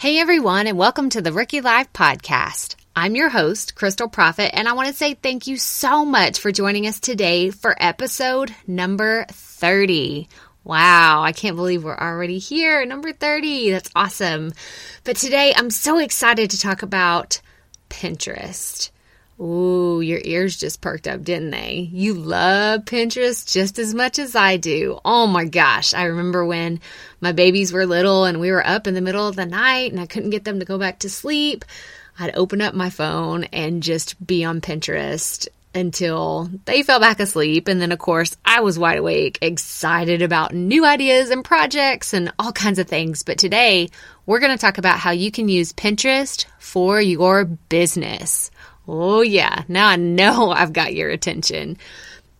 Hey everyone, and welcome to the Rookie Life Podcast. I'm your host, Krystal Proffitt, and I want to say thank you so much for joining us today for episode number 30. Wow, I can't believe we're already here, number 30. That's awesome. But today I'm so excited to talk about Pinterest. Ooh, your ears just perked up, didn't they? You love Pinterest just as much as I do. Oh my gosh. I remember when my babies were little and we were up in the middle of the night and I couldn't get them to go back to sleep. I'd open up my phone and just be on Pinterest until they fell back asleep. And then, of course, I was wide awake, excited about new ideas and projects and all kinds of things. But today, we're going to talk about how you can use Pinterest for your business. Oh, yeah, now I know I've got your attention.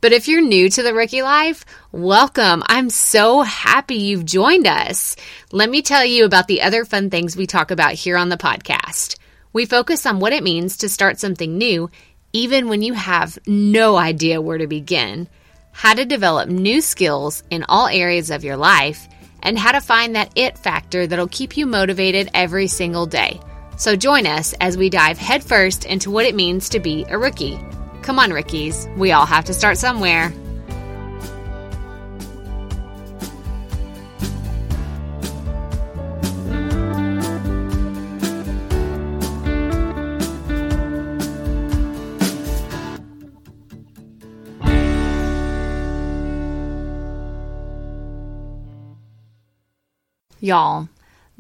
But if you're new to the Rookie Life, welcome. I'm so happy you've joined us. Let me tell you about the other fun things we talk about here on the podcast. We focus on what it means to start something new, even when you have no idea where to begin, how to develop new skills in all areas of your life, and how to find that it factor that'll keep you motivated every single day. So join us as we dive headfirst into what it means to be a rookie. Come on, rookies, we all have to start somewhere. Y'all,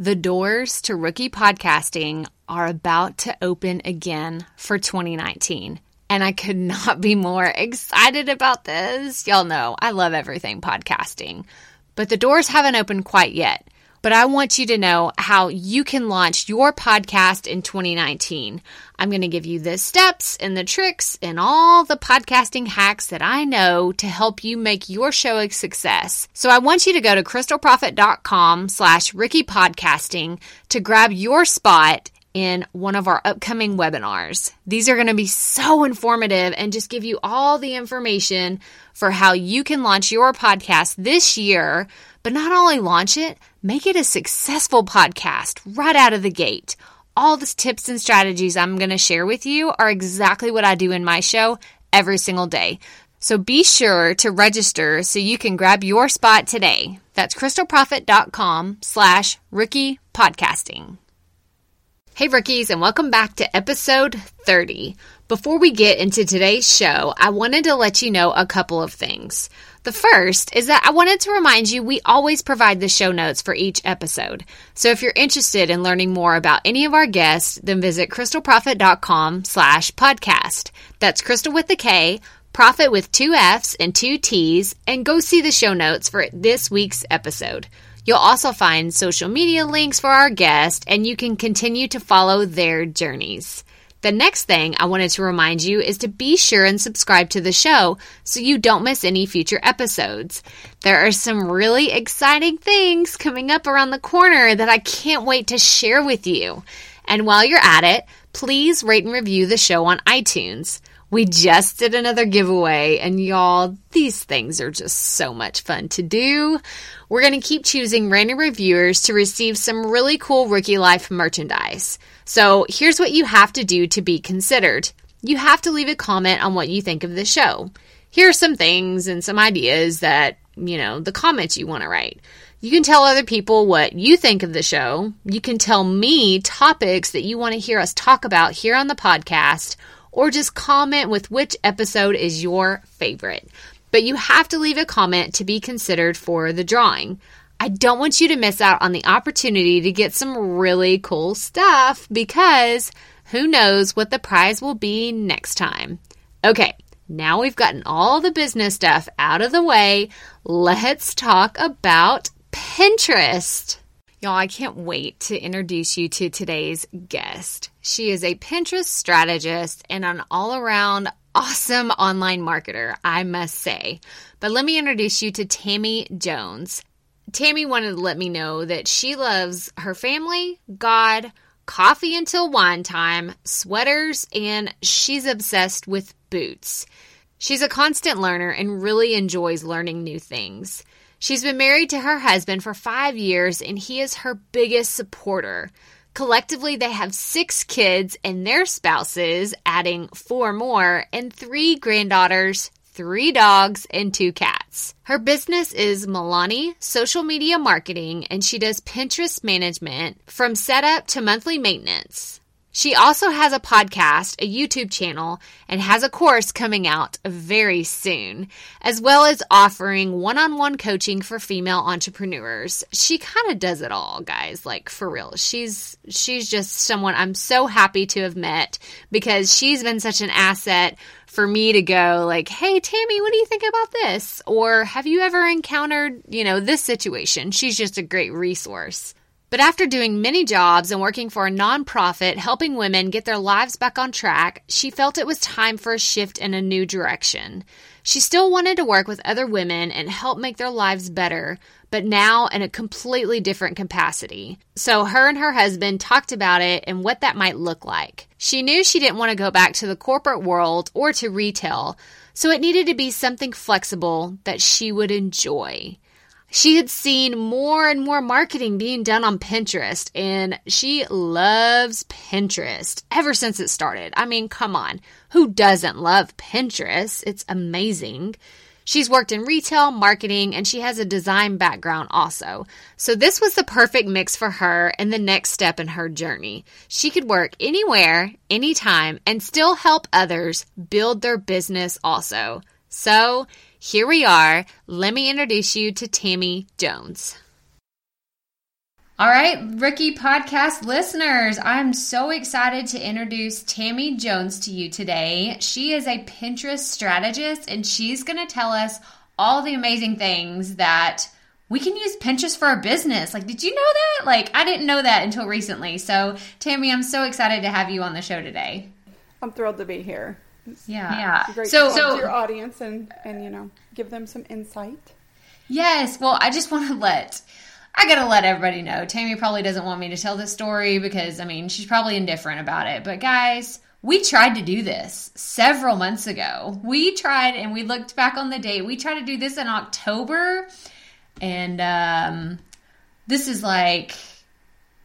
the doors to rookie podcasting are about to open again for 2019. And I could not be more excited about this. Y'all know I love everything podcasting, but the doors haven't opened quite yet but I want you to know how you can launch your podcast in 2019. I'm going to give you the steps and the tricks and all the podcasting hacks that I know to help you make your show a success. So I want you to go to krystalproffitt.com slash Rookie Podcasting to grab your spot in one of our upcoming webinars. These are going to be so informative and just give you all the information for how you can launch your podcast this year, but not only launch it, make it a successful podcast right out of the gate. All the tips and strategies I'm going to share with you are exactly what I do in my show every single day. So be sure to register so you can grab your spot today. That's krystalproffitt.com slash rookie podcasting. Hey, rookies, and welcome back to episode 30. Before we get into today's show, I wanted to let you know a couple of things. The first is that I wanted to remind you we always provide the show notes for each episode. So if you're interested in learning more about any of our guests, then visit krystalproffitt.com slash podcast. That's Krystal with the K, profit with two F's and two T's, and go see the show notes for this week's episode. You'll also find social media links for our guest, and you can continue to follow their journeys. The next thing I wanted to remind you is to be sure and subscribe to the show so you don't miss any future episodes. There are some really exciting things coming up around the corner that I can't wait to share with you. And while you're at it, please rate and review the show on iTunes. We just did another giveaway, and y'all, these things are just so much fun to do. We're going to keep choosing random reviewers to receive some really cool Rookie Life merchandise. So here's what you have to do to be considered you have to leave a comment on what you think of the show. Here are some things and some ideas that, you know, the comments you want to write. You can tell other people what you think of the show. You can tell me topics that you want to hear us talk about here on the podcast or just comment with which episode is your favorite. But you have to leave a comment to be considered for the drawing. I don't want you to miss out on the opportunity to get some really cool stuff because who knows what the prize will be next time. Okay, now we've gotten all the business stuff out of the way. Let's talk about Pinterest. Y'all, I can't wait to introduce you to today's guest. She is a Pinterest strategist and an all around awesome online marketer, I must say. But let me introduce you to Tammie Jones. Tammie wanted to let me know that she loves her family, God, coffee until wine time, sweaters, and she's obsessed with boots. She's a constant learner and really enjoys learning new things. She's been married to her husband for five years and he is her biggest supporter. Collectively, they have six kids and their spouses, adding four more, and three granddaughters, three dogs, and two cats. Her business is Milani Social Media Marketing, and she does Pinterest management from setup to monthly maintenance. She also has a podcast, a YouTube channel, and has a course coming out very soon, as well as offering one on one coaching for female entrepreneurs. She kind of does it all, guys, like for real. She's, she's just someone I'm so happy to have met because she's been such an asset for me to go like, Hey, Tammie, what do you think about this? Or have you ever encountered, you know, this situation? She's just a great resource. But after doing many jobs and working for a nonprofit helping women get their lives back on track, she felt it was time for a shift in a new direction. She still wanted to work with other women and help make their lives better, but now in a completely different capacity. So her and her husband talked about it and what that might look like. She knew she didn't want to go back to the corporate world or to retail, so it needed to be something flexible that she would enjoy she had seen more and more marketing being done on Pinterest, and she loves Pinterest ever since it started. I mean, come on. Who doesn't love Pinterest? It's amazing. She's worked in retail, marketing, and she has a design background also. So this was the perfect mix for her and the next step in her journey. She could work anywhere, anytime, and still help others build their business also. So here we are. Let me introduce you to Tammie Jones. All right, Rookie Podcast listeners, I'm so excited to introduce Tammie Jones to you today. She is a Pinterest strategist and she's going to tell us all the amazing things that we can use Pinterest for our business. Like, did you know that? Like, I didn't know that until recently. So, Tammie, I'm so excited to have you on the show today. I'm thrilled to be here. Yeah, yeah. Great so, so your audience and and you know give them some insight. Yes. Well, I just want to let I gotta let everybody know. Tammie probably doesn't want me to tell this story because I mean she's probably indifferent about it. But guys, we tried to do this several months ago. We tried and we looked back on the date. We tried to do this in October, and um, this is like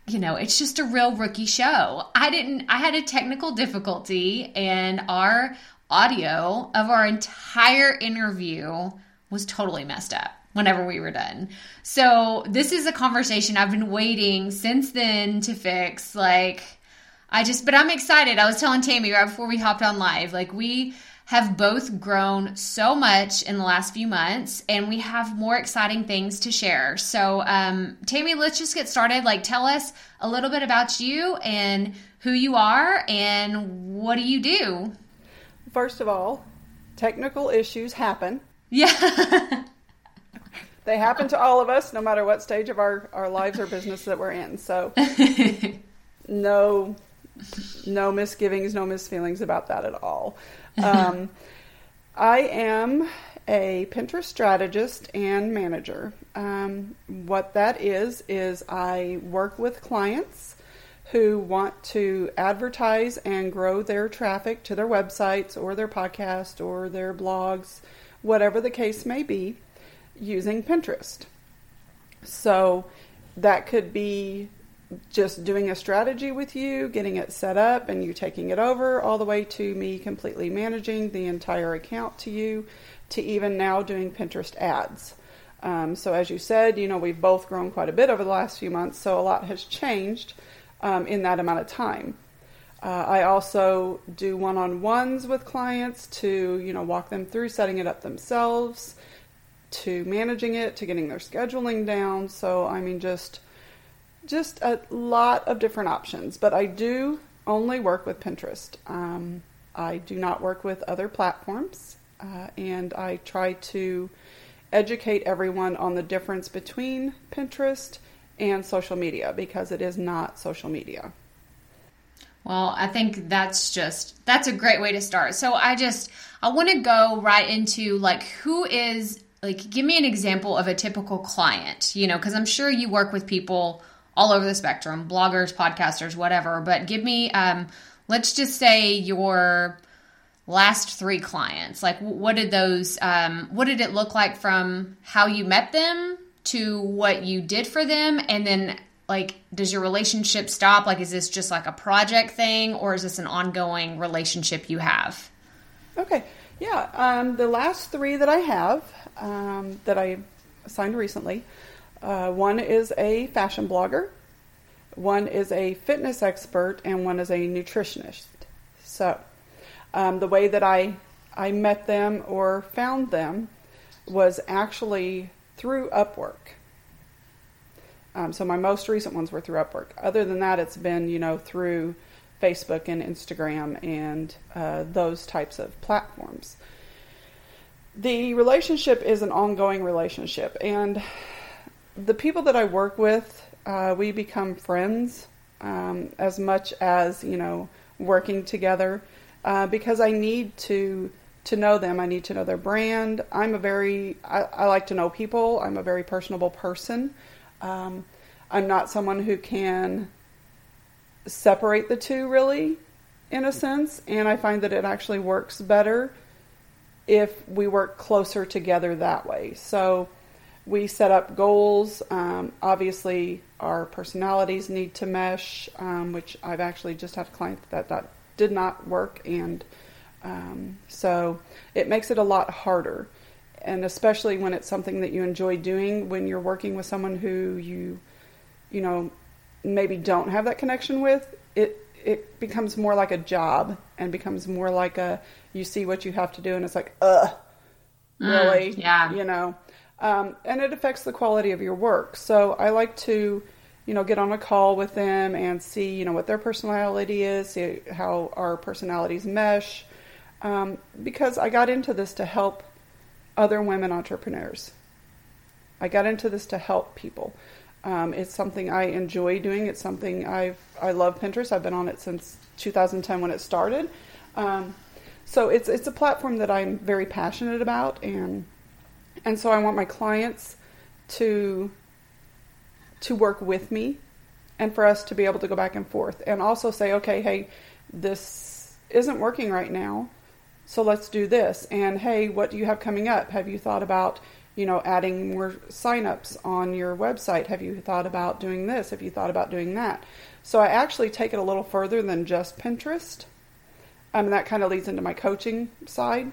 you know, it's just a real rookie show. I didn't, I had a technical difficulty, and our audio of our entire interview was totally messed up whenever we were done. So, this is a conversation I've been waiting since then to fix. Like, I just, but I'm excited. I was telling Tammie right before we hopped on live, like, we, have both grown so much in the last few months and we have more exciting things to share. So, um, Tammie, let's just get started. Like, tell us a little bit about you and who you are and what do you do? First of all, technical issues happen. Yeah. they happen to all of us, no matter what stage of our, our lives or business that we're in. So, no, no misgivings, no misfeelings about that at all. Um, I am a Pinterest strategist and manager. Um, what that is, is I work with clients who want to advertise and grow their traffic to their websites or their podcast or their blogs, whatever the case may be, using Pinterest. So that could be just doing a strategy with you, getting it set up, and you taking it over, all the way to me completely managing the entire account to you, to even now doing Pinterest ads. Um, so, as you said, you know, we've both grown quite a bit over the last few months, so a lot has changed um, in that amount of time. Uh, I also do one on ones with clients to, you know, walk them through setting it up themselves, to managing it, to getting their scheduling down. So, I mean, just just a lot of different options, but I do only work with Pinterest. Um, I do not work with other platforms, uh, and I try to educate everyone on the difference between Pinterest and social media because it is not social media. Well, I think that's just that's a great way to start. So I just I want to go right into like who is like give me an example of a typical client, you know, cuz I'm sure you work with people all over the spectrum bloggers, podcasters, whatever. But give me, um, let's just say your last three clients. Like, what did those, um, what did it look like from how you met them to what you did for them? And then like does your relationship stop like is this just like a project thing or is this an ongoing relationship you have okay yeah um, the last three that i have um, that i signed recently uh, one is a fashion blogger one is a fitness expert and one is a nutritionist so um, the way that i i met them or found them was actually through upwork um, so my most recent ones were through Upwork. Other than that, it's been you know through Facebook and Instagram and uh, those types of platforms. The relationship is an ongoing relationship, and the people that I work with, uh, we become friends um, as much as you know working together uh, because I need to to know them. I need to know their brand. I'm a very I, I like to know people. I'm a very personable person. Um, I'm not someone who can separate the two really, in a sense, and I find that it actually works better if we work closer together that way. So we set up goals. Um, obviously, our personalities need to mesh, um, which I've actually just had a client that that did not work, and um, so it makes it a lot harder. And especially when it's something that you enjoy doing when you're working with someone who you you know maybe don't have that connection with it it becomes more like a job and becomes more like a you see what you have to do and it's like ugh mm, really? mm, yeah. You know um, and it affects the quality of your work so i like to you know get on a call with them and see you know what their personality is see how our personalities mesh um, because i got into this to help other women entrepreneurs. I got into this to help people. Um, it's something I enjoy doing. It's something I've I love Pinterest. I've been on it since 2010 when it started. Um, so it's it's a platform that I'm very passionate about, and and so I want my clients to to work with me, and for us to be able to go back and forth, and also say, okay, hey, this isn't working right now so let's do this. And hey, what do you have coming up? Have you thought about, you know, adding more signups on your website? Have you thought about doing this? Have you thought about doing that? So I actually take it a little further than just Pinterest. Um, and that kind of leads into my coaching side.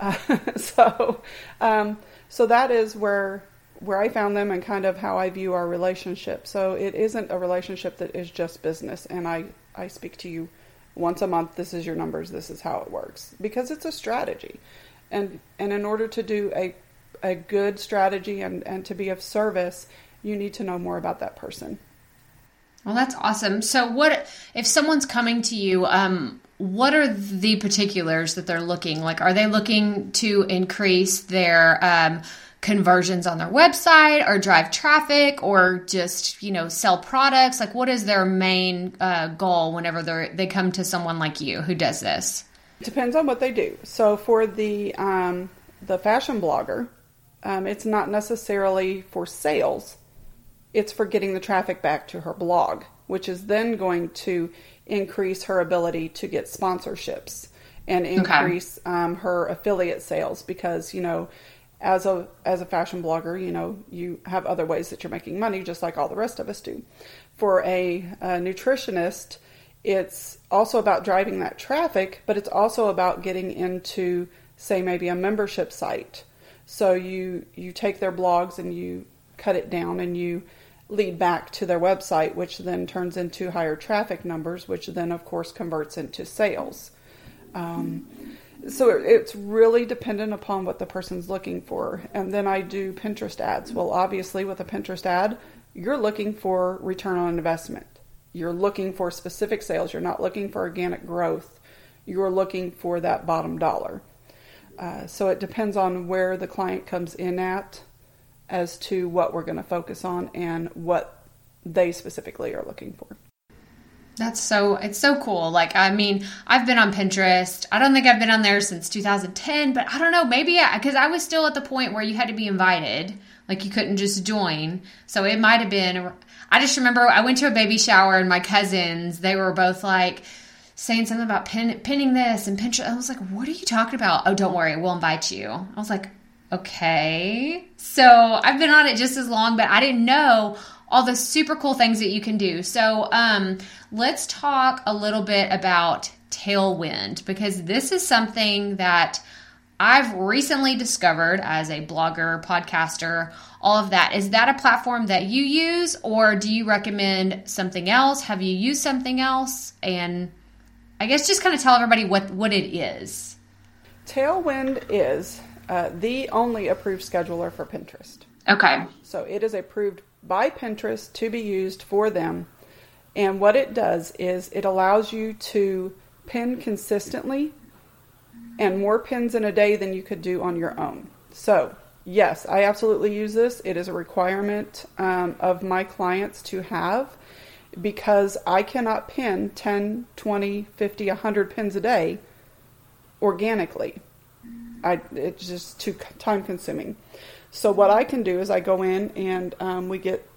Uh, so, um, so that is where where I found them and kind of how I view our relationship. So it isn't a relationship that is just business, and I I speak to you once a month. This is your numbers. This is how it works. Because it's a strategy. And and in order to do a a good strategy and and to be of service you need to know more about that person. Well that's awesome. So what if someone's coming to you um what are the particulars that they're looking like are they looking to increase their um conversions on their website or drive traffic or just you know sell products? Like what is their main uh, goal whenever they they come to someone like you who does this? Depends on what they do. So for the um, the fashion blogger um, it's not necessarily for sales. It's for getting the traffic back to her blog which is then going to increase her ability to get sponsorships and increase okay. um, her affiliate sales because you know as a as a fashion blogger, you know, you have other ways that you're making money, just like all the rest of us do. For a, a nutritionist, it's also about driving that traffic, but it's also about getting into, say, maybe a membership site. So you you take their blogs and you cut it down and you lead back to their website, which then turns into higher traffic numbers, which then of course converts into sales. Um, so it's really dependent upon what the person's looking for. And then I do Pinterest ads. Well, obviously, with a Pinterest ad, you're looking for return on investment. You're looking for specific sales. You're not looking for organic growth. You're looking for that bottom dollar. Uh, so it depends on where the client comes in at as to what we're going to focus on and what they specifically are looking for. That's so it's so cool. Like I mean, I've been on Pinterest. I don't think I've been on there since 2010, but I don't know, maybe cuz I was still at the point where you had to be invited. Like you couldn't just join. So it might have been I just remember I went to a baby shower and my cousins, they were both like saying something about pin, pinning this and Pinterest. I was like, "What are you talking about?" "Oh, don't worry, we'll invite you." I was like, "Okay." So, I've been on it just as long, but I didn't know all the super cool things that you can do. So, um, let's talk a little bit about Tailwind because this is something that I've recently discovered as a blogger, podcaster, all of that. Is that a platform that you use or do you recommend something else? Have you used something else? And I guess just kind of tell everybody what, what it is. Tailwind is uh, the only approved scheduler for Pinterest. Okay. So it is approved by Pinterest to be used for them. And what it does is it allows you to pin consistently and more pins in a day than you could do on your own. So, yes, I absolutely use this. It is a requirement um, of my clients to have because I cannot pin 10, 20, 50, 100 pins a day organically. I, it's just too time consuming. So what I can do is I go in and um, we get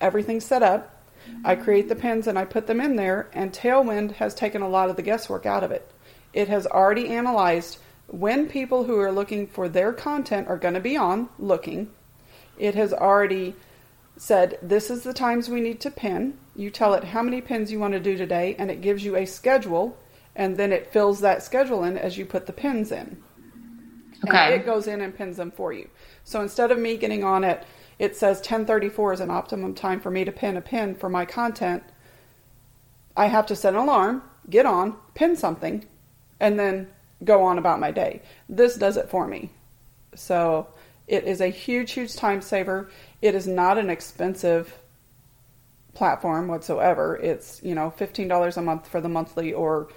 everything set up. I create the pins and I put them in there, and Tailwind has taken a lot of the guesswork out of it. It has already analyzed when people who are looking for their content are going to be on looking. It has already said this is the times we need to pin. You tell it how many pins you want to do today, and it gives you a schedule, and then it fills that schedule in as you put the pins in. Okay. And it goes in and pins them for you. So instead of me getting on it, it says 1034 is an optimum time for me to pin a pin for my content. I have to set an alarm, get on, pin something, and then go on about my day. This does it for me. So it is a huge, huge time saver. It is not an expensive platform whatsoever. It's, you know, $15 a month for the monthly, or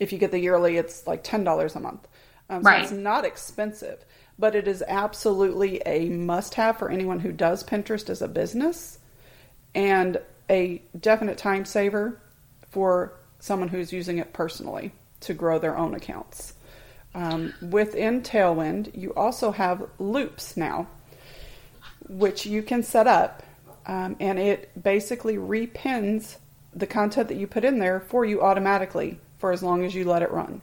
if you get the yearly, it's like $10 a month. Um, so Right. it's not expensive, but it is absolutely a must have for anyone who does Pinterest as a business and a definite time saver for someone who's using it personally to grow their own accounts. Um, within Tailwind, you also have loops now, which you can set up, um, and it basically repins the content that you put in there for you automatically for as long as you let it run.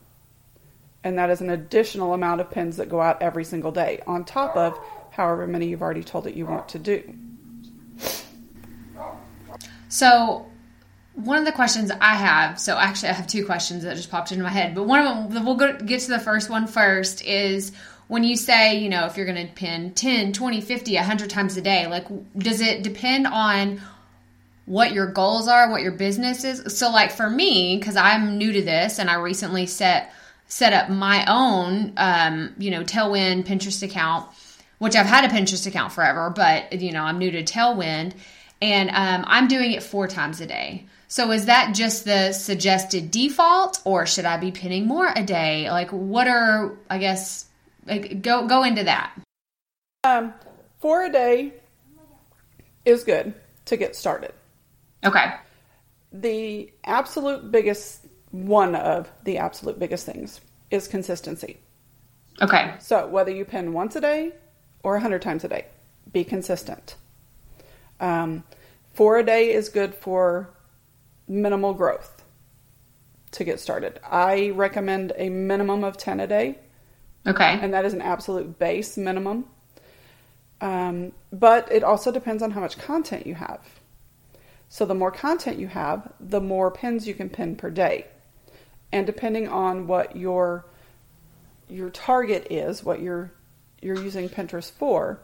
And that is an additional amount of pins that go out every single day, on top of however many you've already told it you want to do. So, one of the questions I have, so actually I have two questions that just popped into my head, but one of them, we'll go, get to the first one first, is when you say, you know, if you're going to pin 10, 20, 50, 100 times a day, like, does it depend on what your goals are, what your business is? So, like for me, because I'm new to this and I recently set set up my own, um, you know, Tailwind Pinterest account, which I've had a Pinterest account forever, but you know, I'm new to Tailwind, and um, I'm doing it four times a day. So is that just the suggested default, or should I be pinning more a day? Like, what are I guess like, go go into that? Um, four a day is good to get started. Okay. The absolute biggest, one of the absolute biggest things is consistency. Okay. So whether you pin once a day or 100 times a day, be consistent. Um, four a day is good for minimal growth to get started. I recommend a minimum of 10 a day, Okay. and that is an absolute base minimum. Um, but it also depends on how much content you have. So the more content you have, the more pins you can pin per day. And depending on what your your target is, what you're you're using Pinterest for,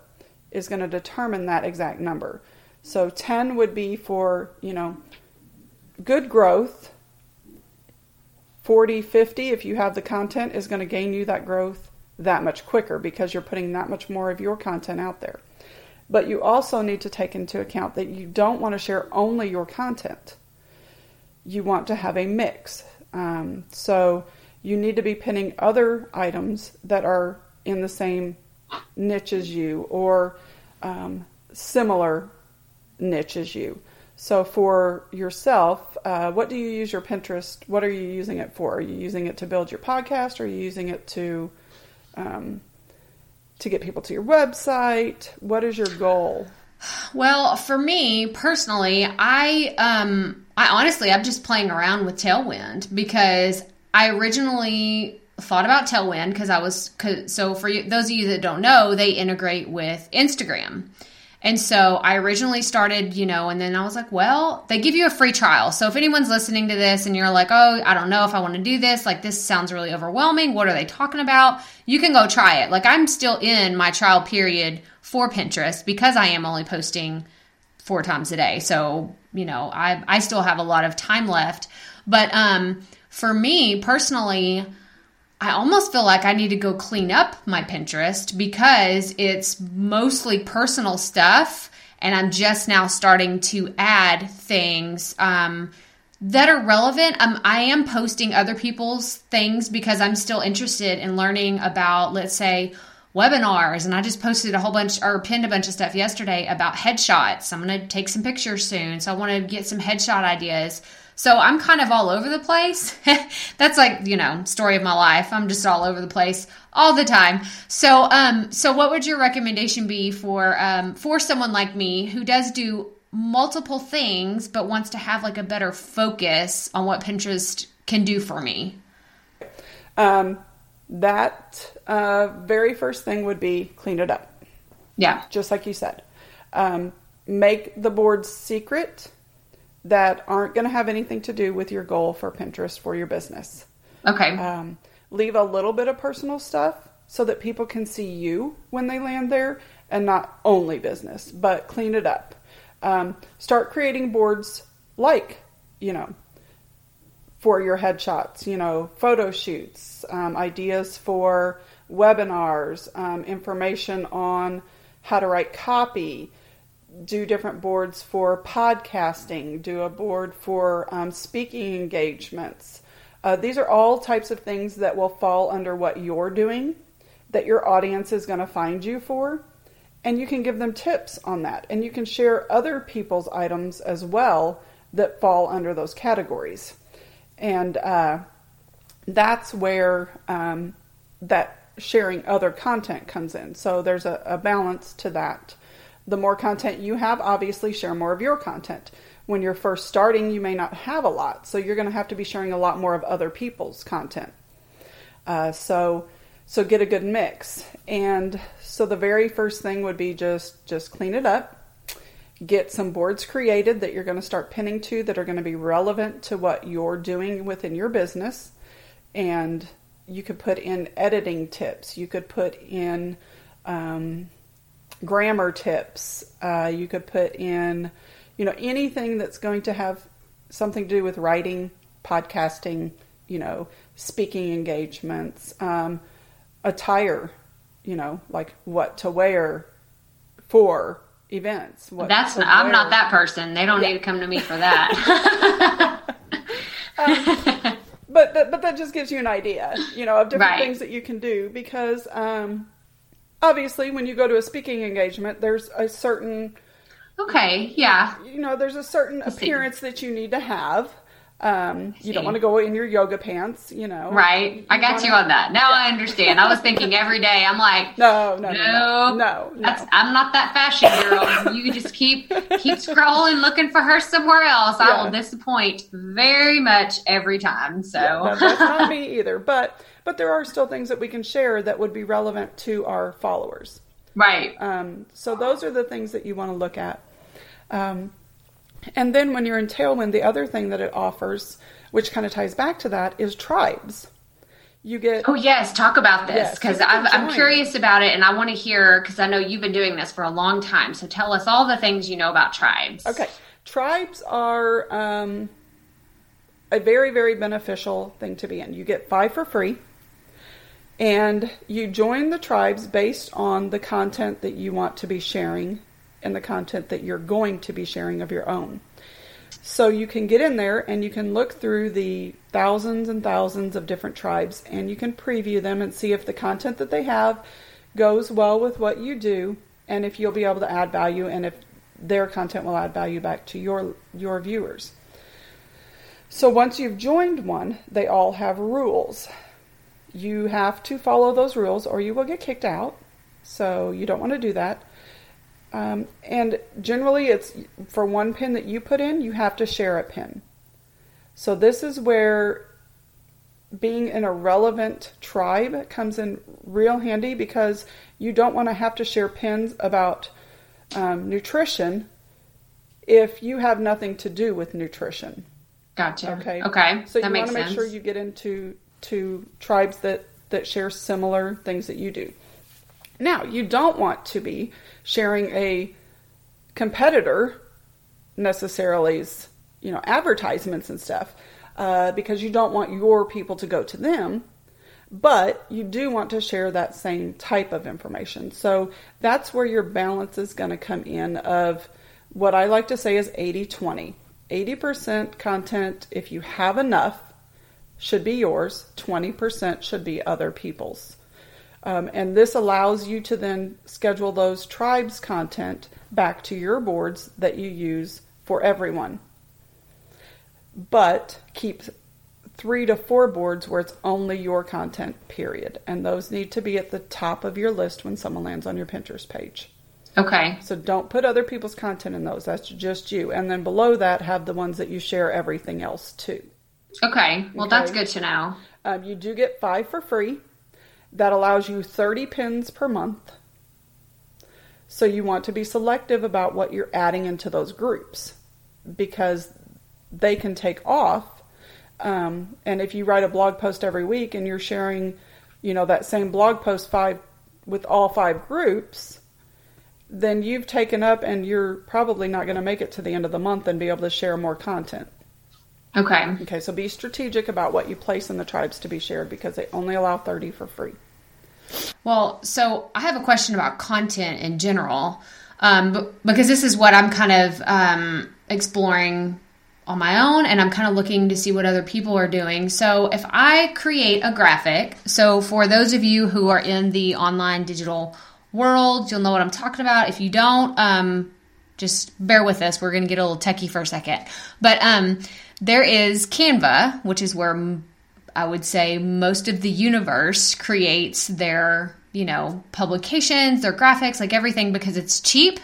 is going to determine that exact number. So 10 would be for, you know, good growth. 40, 50, if you have the content, is going to gain you that growth that much quicker because you're putting that much more of your content out there. But you also need to take into account that you don't want to share only your content. You want to have a mix. Um, so you need to be pinning other items that are in the same niche as you or um, similar niche as you. So for yourself, uh, what do you use your Pinterest? What are you using it for? Are you using it to build your podcast? Or are you using it to um, to get people to your website? What is your goal? Well, for me personally, I um I honestly I'm just playing around with Tailwind because I originally thought about Tailwind because I was so for you, those of you that don't know, they integrate with Instagram. And so I originally started, you know, and then I was like, well, they give you a free trial. So if anyone's listening to this and you're like, oh, I don't know if I want to do this, like this sounds really overwhelming. What are they talking about? You can go try it. Like I'm still in my trial period for Pinterest because I am only posting four times a day. So, you know, I, I still have a lot of time left. But um, for me personally, I almost feel like I need to go clean up my Pinterest because it's mostly personal stuff. And I'm just now starting to add things um, that are relevant. Um, I am posting other people's things because I'm still interested in learning about, let's say, webinars. And I just posted a whole bunch or pinned a bunch of stuff yesterday about headshots. I'm going to take some pictures soon. So I want to get some headshot ideas. So I'm kind of all over the place. That's like, you know, story of my life. I'm just all over the place all the time. So, um, so what would your recommendation be for, um, for someone like me who does do multiple things, but wants to have like a better focus on what Pinterest can do for me? Um, that uh, very first thing would be clean it up. Yeah. Just like you said. Um, make the boards secret that aren't going to have anything to do with your goal for Pinterest for your business. Okay. Um, leave a little bit of personal stuff so that people can see you when they land there and not only business, but clean it up. Um, start creating boards like, you know, for your headshots, you know, photo shoots, um, ideas for webinars, um, information on how to write copy, do different boards for podcasting, do a board for um, speaking engagements. Uh, these are all types of things that will fall under what you're doing, that your audience is going to find you for. And you can give them tips on that. And you can share other people's items as well that fall under those categories. And uh, that's where um, that sharing other content comes in. So there's a, a balance to that the more content you have, obviously share more of your content. When you're first starting, you may not have a lot, so you're going to have to be sharing a lot more of other people's content. Uh, so, so get a good mix. And so the very first thing would be just just clean it up. Get some boards created that you're going to start pinning to that are going to be relevant to what you're doing within your business. And you could put in editing tips. You could put in um, grammar tips. Uh, you could put in, you know, anything that's going to have something to do with writing, podcasting, you know, speaking engagements, um, attire, you know, like what to wear for events. That's not, I'm not that person. They don't yeah. need to come to me for that. um, but, but but that just gives you an idea, you know, of different right. things that you can do because um, obviously when you go to a speaking engagement there's a certain okay yeah you know there's a certain Let's appearance see. that you need to have um, you don't want to go in your yoga pants, you know. Right. You I got wanna... you on that. Now yeah. I understand. I was thinking every day. I'm like, no, no, no, no, no. That's, I'm not that fashion girl. you just keep keep scrolling, looking for her somewhere else. Yeah. I will disappoint very much every time. So yeah, that's not me either. But but there are still things that we can share that would be relevant to our followers. Right. Um, so those are the things that you want to look at. Um, and then when you're in Tailwind, the other thing that it offers, which kind of ties back to that, is tribes. You get oh yes, talk about this because yes, I'm curious about it and I want to hear because I know you've been doing this for a long time. So tell us all the things you know about tribes. Okay, tribes are um, a very very beneficial thing to be in. You get five for free and you join the tribes based on the content that you want to be sharing and the content that you're going to be sharing of your own. So you can get in there and you can look through the thousands and thousands of different tribes and you can preview them and see if the content that they have goes well with what you do and if you'll be able to add value and if their content will add value back to your your viewers. So once you've joined one, they all have rules you have to follow those rules or you will get kicked out. So you don't want to do that. Um, and generally, it's for one pin that you put in, you have to share a pin. So this is where being in a relevant tribe comes in real handy because you don't want to have to share pins about um, nutrition if you have nothing to do with nutrition. Gotcha. Okay. Okay. So that you want to make sense. sure you get into to tribes that that share similar things that you do. Now, you don't want to be sharing a competitor necessarily's you know advertisements and stuff uh, because you don't want your people to go to them but you do want to share that same type of information. So that's where your balance is going to come in of what i like to say is 80-20 80% content if you have enough should be yours. 20% should be other people's um, and this allows you to then schedule those tribes content back to your boards that you use for everyone. But keep three to four boards where it's only your content, period. And those need to be at the top of your list when someone lands on your Pinterest page. Okay. So don't put other people's content in those. That's just you. And then below that, have the ones that you share everything else to. Okay. Well, that's good to know. Um, you do get five for free. That allows you 30 pins per month. So you want to be selective about what you're adding into those groups because they can take off. Um, and if you write a blog post every week and you're sharing, you know, that same blog post five with all five groups, then you've taken up and you're probably not going to make it to the end of the month and be able to share more content. Okay. Okay, so be strategic about what you place in the tribes to be shared because they only allow 30 for free. Well, so I have a question about content in general, um, because this is what I'm kind of um, exploring on my own, and I'm kind of looking to see what other people are doing. So, if I create a graphic, so for those of you who are in the online digital world, you'll know what I'm talking about. If you don't, um, just bear with us. We're going to get a little techie for a second. But um, there is Canva, which is where I would say most of the universe creates their, you know, publications, their graphics, like everything because it's cheap.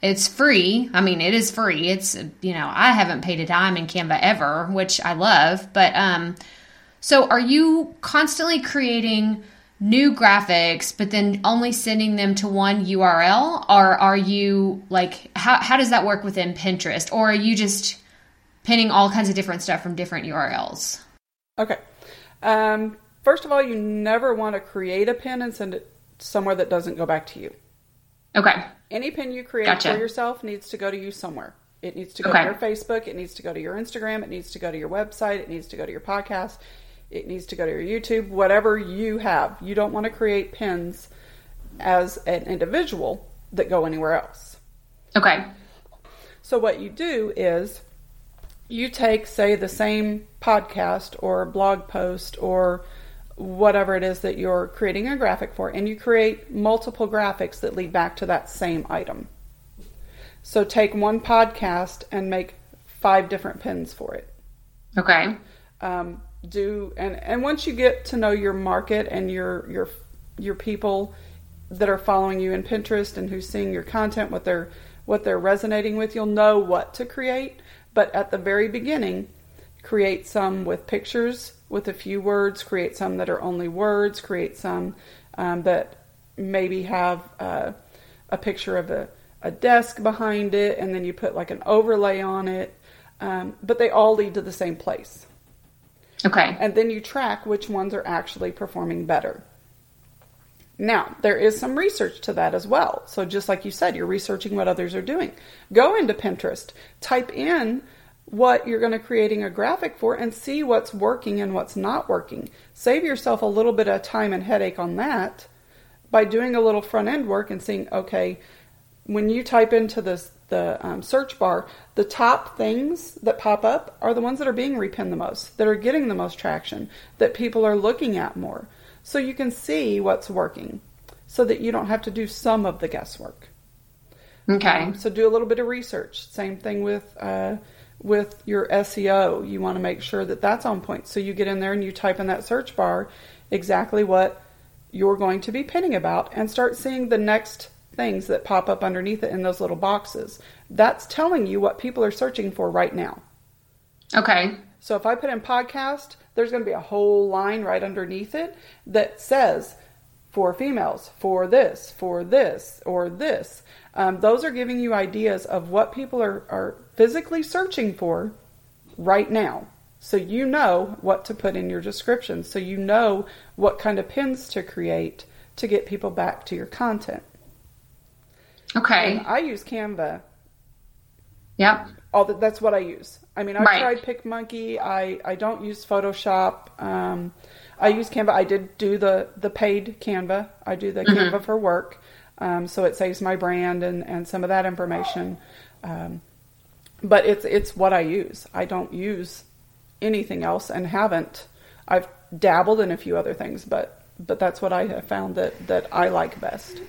It's free. I mean, it is free. It's, you know, I haven't paid a dime in Canva ever, which I love. But, um, so are you constantly creating new graphics, but then only sending them to one URL? Or are you like, how, how does that work within Pinterest? Or are you just pinning all kinds of different stuff from different URLs? Okay. Um, first of all, you never want to create a pin and send it somewhere that doesn't go back to you. Okay. Any pin you create Gotcha. for yourself needs to go to you somewhere. It needs to go Okay. to your Facebook, it needs to go to your Instagram, it needs to go to your website, it needs to go to your podcast, it needs to go to your YouTube, whatever you have. You don't want to create pins as an individual that go anywhere else. Okay. So what you do is you take, say, the same podcast or blog post or whatever it is that you're creating a graphic for, and you create multiple graphics that lead back to that same item. So take one podcast and make five different pins for it. Okay. Um, do and and once you get to know your market and your your your people that are following you in Pinterest and who's seeing your content, what they're what they're resonating with, you'll know what to create. But at the very beginning, create some with pictures with a few words. Create some that are only words. Create some um, that maybe have uh, a picture of a, a desk behind it, and then you put like an overlay on it. Um, but they all lead to the same place Okay. and then you track which ones are actually performing better. Now, there is some research to that as well. So, just like you said, you're researching what others are doing. Go into Pinterest, type in what you're going to creating a graphic for and see what's working and what's not working. Save yourself a little bit of time and headache on that by doing a little front end work and seeing, okay, when you type into this the um, search bar, the top things that pop up are the ones that are being repinned the most, that are getting the most traction, that people are looking at more. So you can see what's working, so that you don't have to do some of the guesswork. Okay. Um, so do a little bit of research. Same thing with uh, with your SEO. You want to make sure that that's on point. So you get in there and you type in that search bar exactly what you're going to be pinning about, and start seeing the next things that pop up underneath it in those little boxes. That's telling you what people are searching for right now. Okay. So if I put in podcast, there's going to be a whole line right underneath it that says for females, for this, for this, or this. Um, those are giving you ideas of what people are, are physically searching for right now. So you know what to put in your description. So you know what kind of pins to create to get people back to your content. Okay. And I use Canva. Yep. All that, that's what I use. I mean, I Right. tried PicMonkey. I, I don't use Photoshop. Um, I use Canva. I did do the, the paid Canva. I do the Canva for work. Um, so it saves my brand and, and some of that information. Um, but it's it's what I use. I don't use anything else and haven't. I've dabbled in a few other things, but but that's what I have found that that I like best.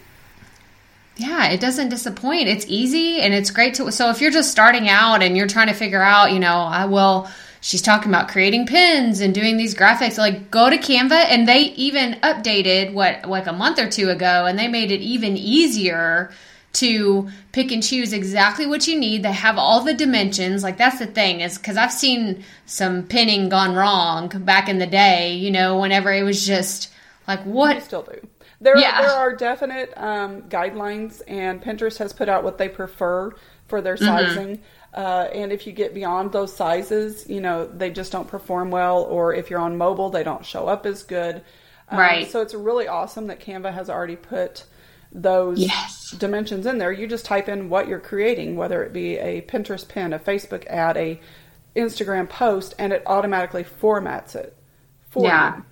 Yeah, it doesn't disappoint. It's easy and it's great to. So if you're just starting out and you're trying to figure out, you know, uh, I will. She's talking about creating pins and doing these graphics. Like, go to Canva, and they even updated what like a month or two ago, and they made it even easier to pick and choose exactly what you need. They have all the dimensions. Like that's the thing is because I've seen some pinning gone wrong back in the day. You know, whenever it was just like I what still do. There, Yeah. there are definite um, guidelines, and Pinterest has put out what they prefer for their Mm-hmm. sizing. Uh, and if you get beyond those sizes, you know they just don't perform well, or if you're on mobile, they don't show up as good. Um, Right. So it's really awesome that Canva has already put those Yes. dimensions in there. You just type in what you're creating, whether it be a Pinterest pin, a Facebook ad, a Instagram post, and it automatically formats it for Yeah. you.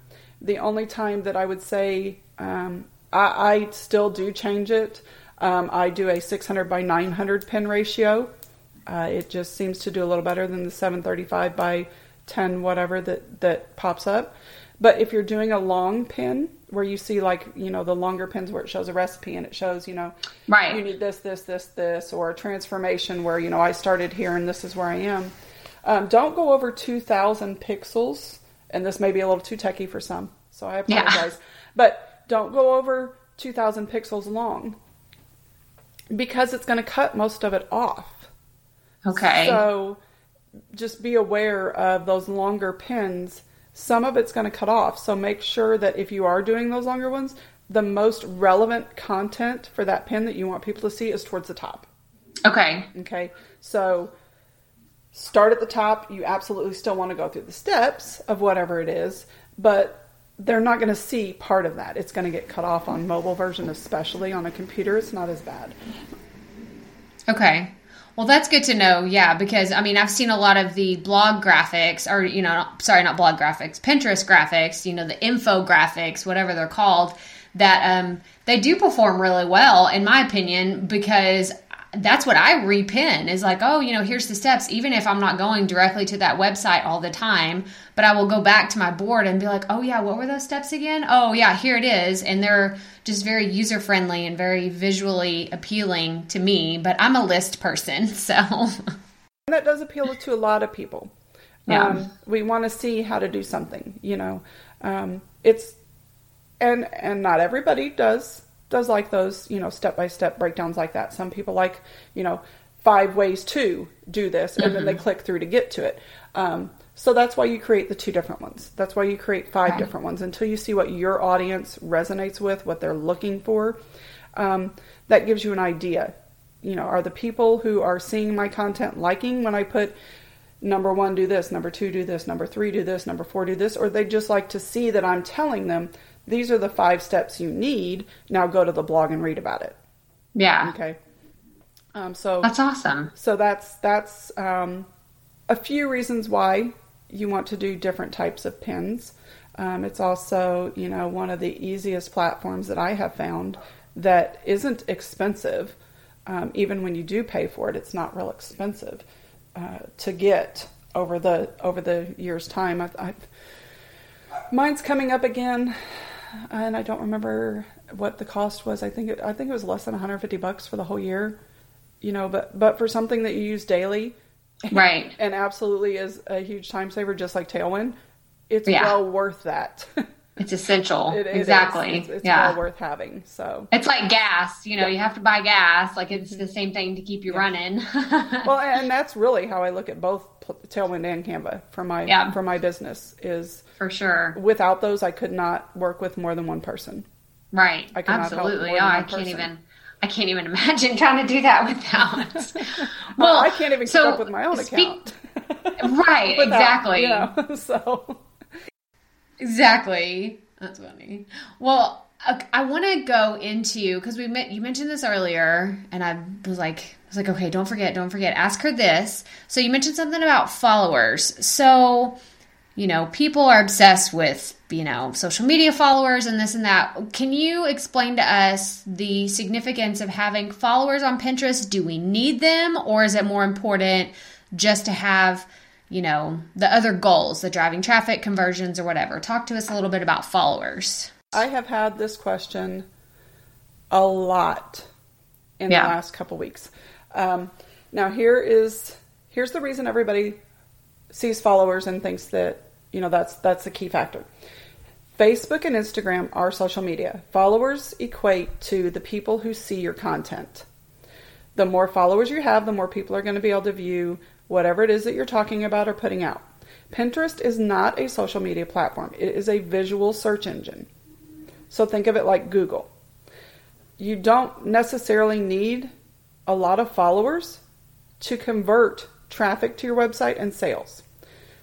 The only time that I would say um, I, I still do change it, um, I do a 600 by 900 pin ratio. Uh, it just seems to do a little better than the 735 by 10 whatever that that pops up. But if you're doing a long pin where you see like you know the longer pins where it shows a recipe and it shows you know Right. you need this this this this or a transformation where you know I started here and this is where I am. Um, don't go over 2,000 pixels, and this may be a little too techy for some, so I Yeah. apologize. But don't go over 2,000 pixels long because it's going to cut most of it off. okay. So just be aware of those longer pins. Some of it's going to cut off. So make sure that if you are doing those longer ones, the most relevant content for that pin that you want people to see is towards the top. okay. Okay. So start at the top. You absolutely still want to go through the steps of whatever it is, but they're not going to see part of that. It's going to get cut off on mobile version, especially on a computer. It's not as bad. Okay. Well, that's good to know. Yeah, because I mean, I've seen a lot of the blog graphics, or you know, sorry, not blog graphics, Pinterest graphics. You know, the infographics, whatever they're called. That um, they do perform really well, in my opinion, because that's what I repin is like, oh, you know, here's the steps. Even if I'm not going directly to that website all the time, but I will go back to my board and be like, oh yeah, what were those steps again? Oh yeah, here it is, and they're just very user friendly and very visually appealing to me. But I'm a list person, so And that does appeal to a lot of people. Yeah. Um, we want to see how to do something, you know. Um, it's and and not everybody does does like those, you know, step by step breakdowns like that. Some people like, you know, five ways to do this, and then they click through to get to it. Um, so that's why you create the two different ones. That's why you create five Okay. different ones until you see what your audience resonates with, what they're looking for. Um, that gives you an idea. You know, are the people who are seeing my content liking when I put number one, do this, number two, do this, number three, do this, number four, do this, or they just like to see that I'm telling them these are the five steps you need. Now go to the blog and read about it. yeah, Okay. Um, so that's awesome. so that's that's um, a few reasons why you want to do different types of pins. Um, it's also you know one of the easiest platforms that I have found that isn't expensive. Um, even when you do pay for it, it's not real expensive uh, to get over the over the year's time. I, I, mine's coming up again, and I don't remember what the cost was. I think it, I think it was less than 150 bucks for the whole year you know, but but for something that you use daily, Right. and absolutely is a huge time saver, just like Tailwind, it's Yeah. well worth that. It's essential. It- it exactly. It's, it's yeah. well worth having. So, It's like gas, you know, you have to buy gas. Like it's mm-hmm. the same thing to keep you running. well, and that's really how I look at both Tailwind and Canva for my Yeah. for my business. Is For sure. without those, I could not work with more than one person. Right. I Absolutely. Oh, I can't even. I can't even imagine trying to do that without. well, I can't even keep so up with my own speak- account. Right. Without, exactly. You know, so Exactly. That's funny. Well, I want to go into because we met, you mentioned this earlier, and I was like, I was like, okay, don't forget, don't forget. Ask her this. So you mentioned something about followers. So you know, people are obsessed with you know social media followers and this and that. Can you explain to us the significance of having followers on Pinterest? Do we need them, or is it more important just to have you know, the other goals, the driving traffic conversions or whatever. Talk to us a little bit about followers. I have had this question a lot in Yeah. the last couple weeks. Um, now here is here's the reason everybody sees followers and thinks that you know that's that's the key factor. Facebook and Instagram are social media. Followers equate to the people who see your content. The more followers you have, the more people are going to be able to view whatever it is that you're talking about or putting out. Pinterest is not a social media platform. It is a visual search engine. So think of it like Google. You don't necessarily need a lot of followers to convert traffic to your website and sales.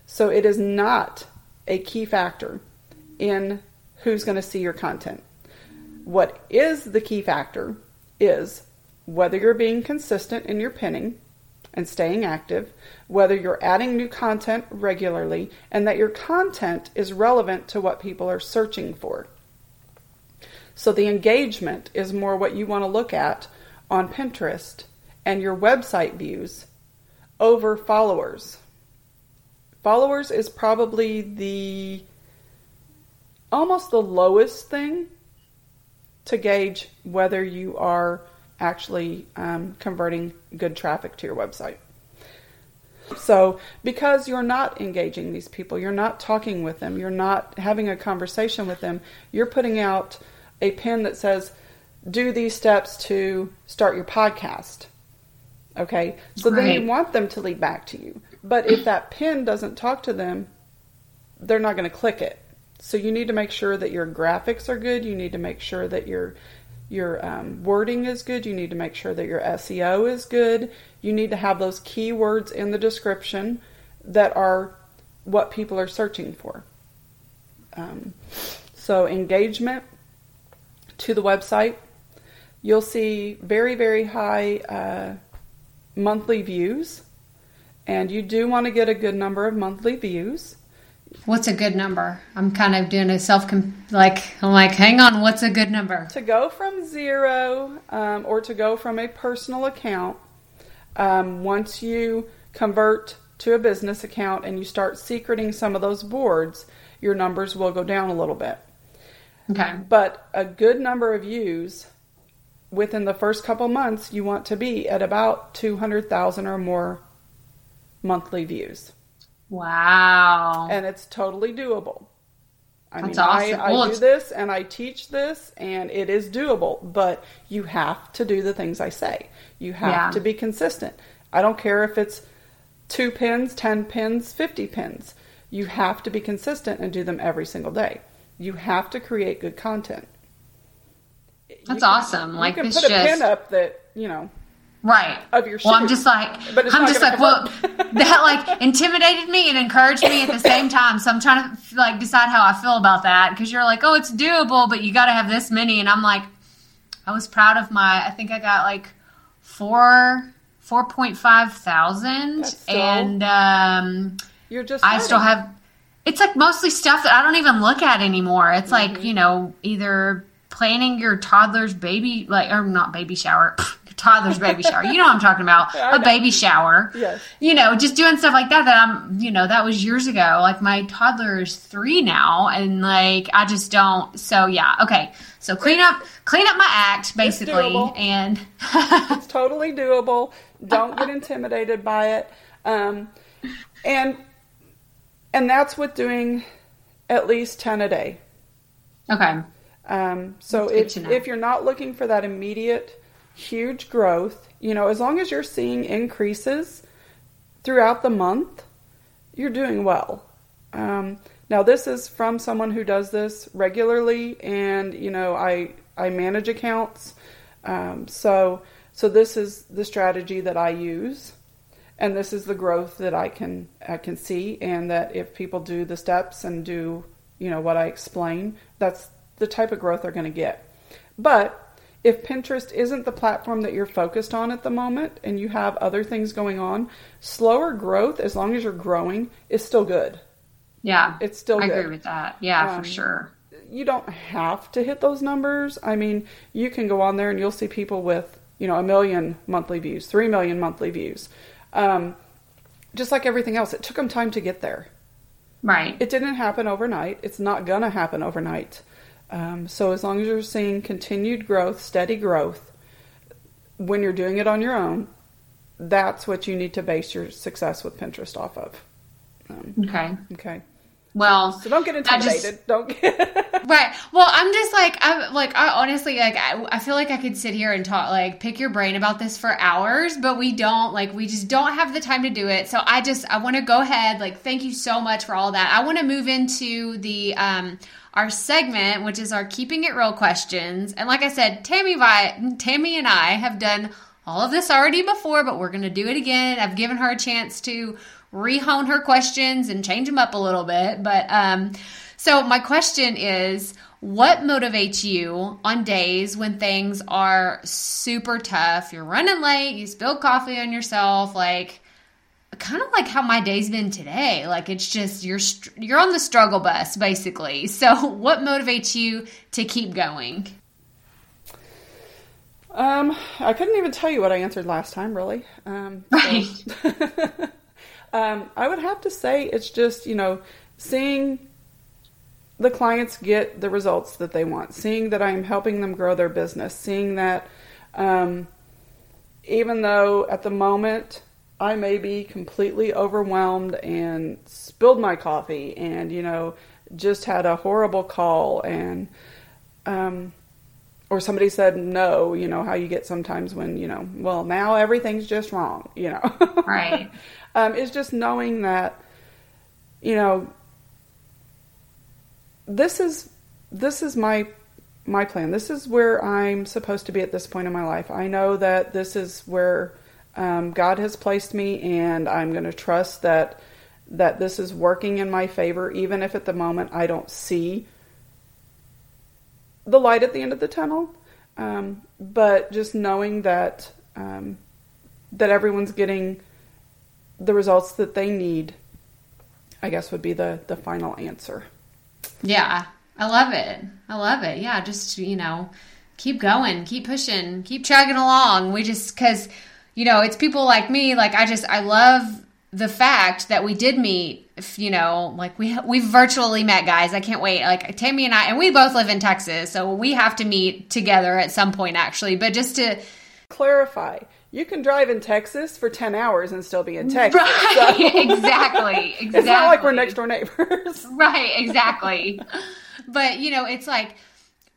So it is not a key factor in who's going to see your content. What is the key factor is whether you're being consistent in your pinning and staying active, whether you're adding new content regularly, and that your content is relevant to what people are searching for. So the engagement is more what you want to look at on Pinterest and your website views over followers. Followers is probably the almost the lowest thing to gauge whether you are actually um, converting good traffic to your website. So, because you're not engaging these people, you're not talking with them, you're not having a conversation with them, you're putting out a pin that says, do these steps to start your podcast. Okay? So then you want them to lead back to you. But if that pin doesn't talk to them, they're not going to click it. So you need to make sure that your graphics are good. You need to make sure that your your um, wording is good. You need to make sure that your SEO is good. You need to have those keywords in the description that are what people are searching for. Um, so engagement to the website, you'll see very very high uh, monthly views, and you do want to get a good number of monthly views. What's a good number? I'm kind of doing a self like I'm like, hang on, what's a good number? to go from zero um, or to go from a personal account, um, once you convert to a business account and you start secreting some of those boards, your numbers will go down a little bit. Okay. But a good number of views within the first couple months, you want to be at about 200,000 or more monthly views. Wow. and it's totally doable. I That's mean, awesome. I, I Well, do it's- this and I teach this, and it is doable, but you have to do the things I say. You have Yeah. to be consistent. I don't care if it's two pins, 10 pins, 50 pins. You have to be consistent and do them every single day. You have to create good content. That's can- awesome. Like you can this put a just pin up that, you know, right of your Well, I'm just like I'm just like well that like intimidated me and encouraged me at the same time. So I'm trying to like decide how I feel about that because you're like, oh, it's doable, but you got to have this many, and I'm like, I was proud of my. I think I got like four. 4.5 thousand still- and um you're just I still have. It's like mostly stuff that I don't even look at anymore. It's Mm-hmm. like you know either planning your toddler's baby like or not baby shower, toddler's baby shower. You know what I'm talking about? I A baby shower. Yes. You know, just doing stuff like that. That I'm. You know, that was years ago. Like my toddler is three now, and like I just don't. So yeah, okay. So clean up, clean up my act basically, and it's totally doable. Don't get intimidated by it. Um, and and that's with doing at least ten a day. okay, Um, so if if you're not looking for that immediate huge growth, you know, as long as you're seeing increases throughout the month, you're doing well. Um, now this is from someone who does this regularly, and you know, I I manage accounts. Um, so so this is the strategy that I use, and this is the growth that I can I can see, and that if people do the steps and do you know what I explain, that's the type of growth they're going to get. But if Pinterest isn't the platform that you're focused on at the moment and you have other things going on, slower growth, as long as you're growing, is still good. Yeah. It's still I good. agree with that. Yeah, Um, for sure. You don't have to hit those numbers. I mean, you can go on there and you'll see people with, you know, a million monthly views, three million monthly views. Um, just like everything else, it took them time to get there. Right. It didn't happen overnight. It's not going to happen overnight. Um, so as long as you're seeing continued growth, steady growth, when you're doing it on your own, that's what you need to base your success with Pinterest off of. Um, okay. okay. Well, So don't get I just- intimidated. don't get. Right. Well, I'm just like I'm like I honestly like I, I feel like I could sit here and talk like pick your brain about this for hours, but we don't like we just don't have the time to do it. So I just I want to go ahead like thank you so much for all that. I want to move into the um our segment which is our keeping it real questions. And like I said, Tammie Vi, Tammie and I have done all of this already before, but we're going to do it again. I've given her a chance to rehone her questions and change them up a little bit, but um so, my question is what motivates you on days when things are super tough? You're running late, you spilled coffee on yourself, like kind of like how my day's been today. Like it's just you're you're on the struggle bus basically. So, what motivates you to keep going? Um, I couldn't even tell you what I answered last time, really. Um, so- Right. um, I would have to say it's just you know seeing the clients get the results that they want, seeing that I'm helping them grow their business, seeing that um, even though at the moment I may be completely overwhelmed and spilled my coffee and you know just had a horrible call and um, or somebody said no, you know how you get sometimes when you know well now everything's just wrong, you know. Right. um, is just knowing that you know this is this is my my plan. This is where I'm supposed to be at this point in my life. I know that this is where um, God has placed me, and I'm going to trust that that this is working in my favor, even if at the moment I don't see the light at the end of the tunnel. Um, but just knowing that um, that everyone's getting the results that they need, I guess would be the the final answer. Yeah, I love it. I love it. Yeah, just you know, keep going, keep pushing, keep chugging along. We just because you know it's people like me. Like I just I love the fact that we did meet. You know, like we we virtually met, guys. I can't wait. Like Tammie and I, and we both live in Texas, so we have to meet together at some point, actually. But just to Clarify. You can drive in Texas for 10 hours and still be in Texas. right, So exactly, exactly. it's not like we're next door neighbors. Right, exactly. but you know, it's like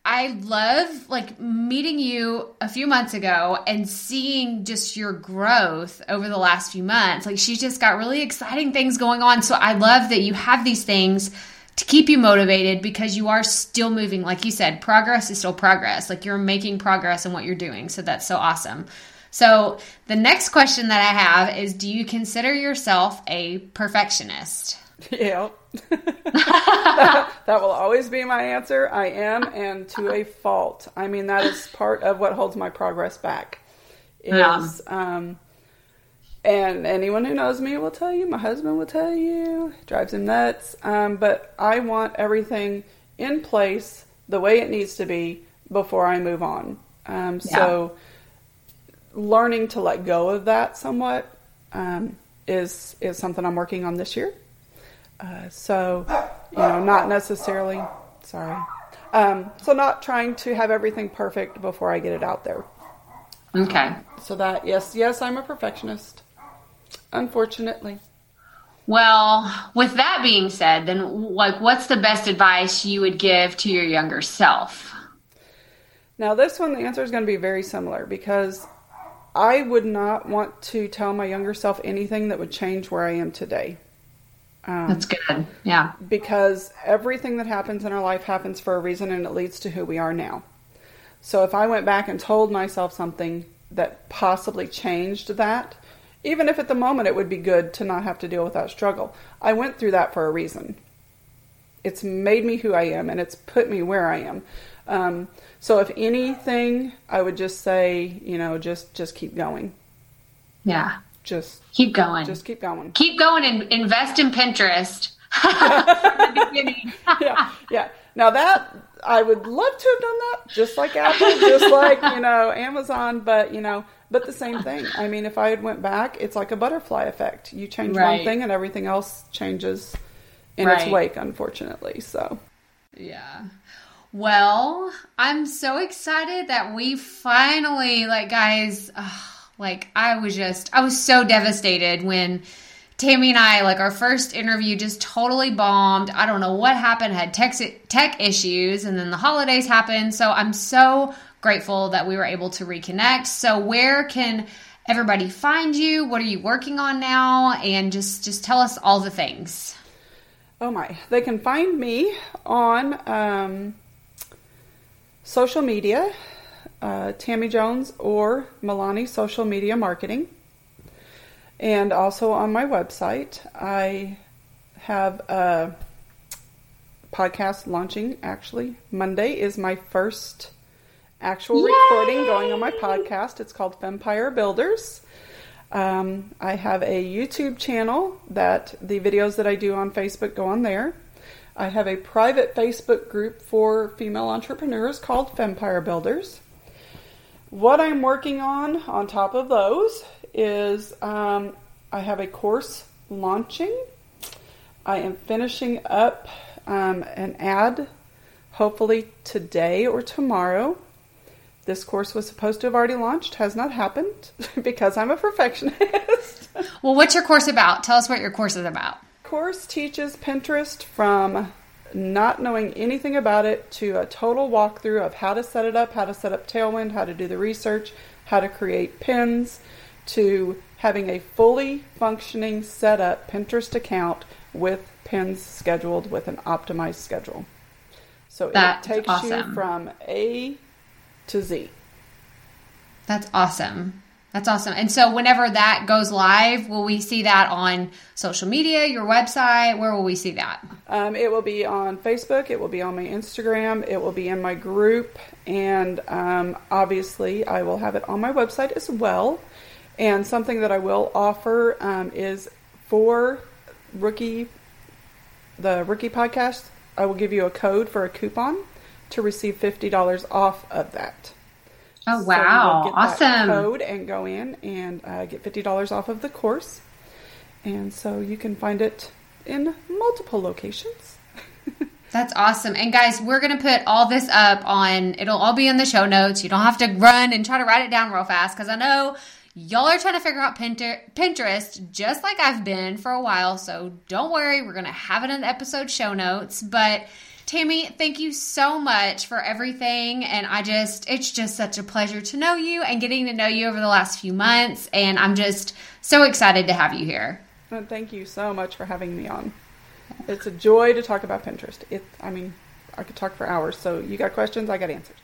I love like meeting you a few months ago and seeing just your growth over the last few months. Like she's just got really exciting things going on. So I love that you have these things to keep you motivated because you are still moving. Like you said, progress is still progress. Like you're making progress in what you're doing. So that's so awesome. So the next question that I have is do you consider yourself a perfectionist? yeah. that, that will always be my answer. I am, and to a fault. I mean, that is part of what holds my progress back. Is, Yeah. um, and anyone who knows me will tell you, my husband will tell you, drives him nuts. Um, but I want everything in place the way it needs to be before I move on. Um, So, learning to let go of that somewhat um, is is something I'm working on this year. Uh, so, you know, not necessarily. Sorry. Um, so, not trying to have everything perfect before I get it out there. Okay. So that yes, yes, I'm a perfectionist. Unfortunately. Well, with that being said, then like what's the best advice you would give to your younger self? Now, this one, the answer is going to be very similar because I would not want to tell my younger self anything that would change where I am today. Um, That's good. Yeah. because everything that happens in our life happens for a reason and it leads to who we are now. So if I went back and told myself something that possibly changed that, even if at the moment it would be good to not have to deal with that struggle, I went through that for a reason. It's made me who I am and it's put me where I am. Um, so if anything, I would just say, you know, just just keep going. Yeah. Just keep going. Just keep going. Keep going and invest in Pinterest. yeah, yeah. Now that I would love to have done that, just like Apple, just like you know Amazon, but you know, but the same thing. I mean, if I had went back, it's like a butterfly effect. You change right. one thing, and everything else changes in right. its wake. Unfortunately, so yeah. Well, I'm so excited that we finally, like, guys, like, I was just, I was so devastated when Tammie and I, like, our first interview just totally bombed. I don't know what happened, had tech, tech issues, and then the holidays happened. So I'm so grateful that we were able to reconnect. So, where can everybody find you? What are you working on now? And just, just tell us all the things. Oh my, they can find me on, um, social media, uh, Tammie Jones or Milani Social Media Marketing. And also on my website, I have a podcast launching actually. Monday is my first actual Yay! recording going on my podcast. It's called Fempire Builders. Um, I have a YouTube channel that the videos that I do on Facebook go on there. I have a private Facebook group for female entrepreneurs called Fempire Builders. What I'm working on on top of those is um, I have a course launching. I am finishing up um, an ad hopefully today or tomorrow. This course was supposed to have already launched, has not happened because I'm a perfectionist. well, what's your course about? Tell us what your course is about course teaches Pinterest from not knowing anything about it to a total walkthrough of how to set it up, how to set up Tailwind, how to do the research, how to create pins, to having a fully functioning set up Pinterest account with pins scheduled with an optimized schedule. So That's it takes awesome. you from A to Z. That's awesome. That's awesome. And so, whenever that goes live, will we see that on social media, your website? Where will we see that? Um, it will be on Facebook. It will be on my Instagram. It will be in my group. And um, obviously, I will have it on my website as well. And something that I will offer um, is for Rookie, the Rookie podcast, I will give you a code for a coupon to receive $50 off of that. Oh wow! So awesome code and go in and uh, get fifty dollars off of the course, and so you can find it in multiple locations. That's awesome. And guys, we're going to put all this up on, it'll all be in the show notes. You don't have to run and try to write it down real fast because I know y'all are trying to figure out Pinterest just like I've been for a while. So don't worry, we're going to have it in the episode show notes. But Tammie, thank you so much for everything. And I just, it's just such a pleasure to know you and getting to know you over the last few months. And I'm just so excited to have you here. Well, thank you so much for having me on. It's a joy to talk about Pinterest. It, I mean, I could talk for hours. So you got questions, I got answers.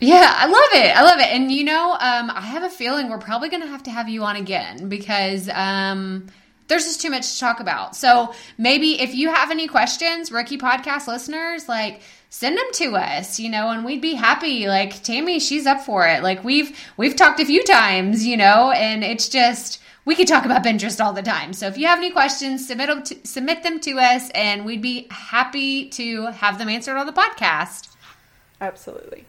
Yeah, I love it. I love it. And you know, um, I have a feeling we're probably going to have to have you on again because um, there's just too much to talk about. So maybe if you have any questions, rookie podcast listeners, like send them to us, you know, and we'd be happy. Like Tammie, she's up for it. Like we've we've talked a few times, you know, and it's just we could talk about Pinterest all the time. So if you have any questions, submit them to, submit them to us, and we'd be happy to have them answered on the podcast. Absolutely.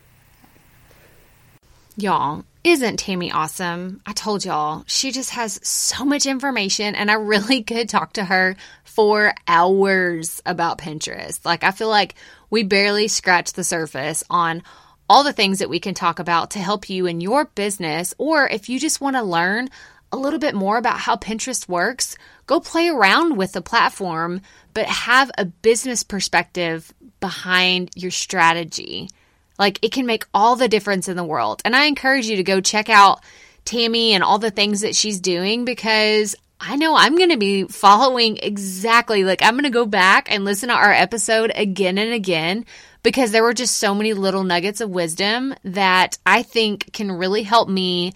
Y'all, isn't Tammie awesome? I told y'all, she just has so much information, and I really could talk to her for hours about Pinterest. Like, I feel like we barely scratched the surface on all the things that we can talk about to help you in your business, or if you just want to learn a little bit more about how Pinterest works, go play around with the platform, but have a business perspective behind your strategy. Like it can make all the difference in the world. And I encourage you to go check out Tammie and all the things that she's doing because I know I'm going to be following exactly like I'm going to go back and listen to our episode again and again because there were just so many little nuggets of wisdom that I think can really help me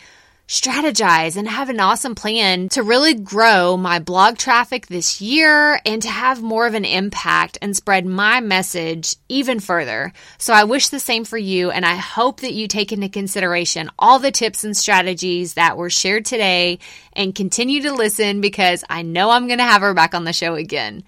strategize and have an awesome plan to really grow my blog traffic this year and to have more of an impact and spread my message even further. So I wish the same for you and I hope that you take into consideration all the tips and strategies that were shared today and continue to listen because I know I'm going to have her back on the show again.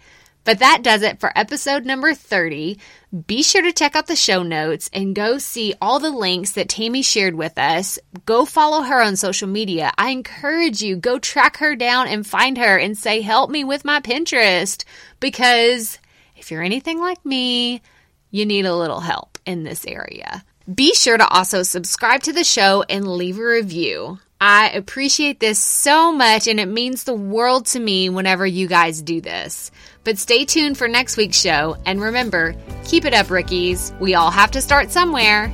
But that does it for episode number 30. Be sure to check out the show notes and go see all the links that Tammie shared with us. Go follow her on social media. I encourage you, go track her down and find her and say, help me with my Pinterest. Because if you're anything like me, you need a little help in this area. Be sure to also subscribe to the show and leave a review. I appreciate this so much and it means the world to me whenever you guys do this. But stay tuned for next week's show and remember, keep it up, rookies. We all have to start somewhere.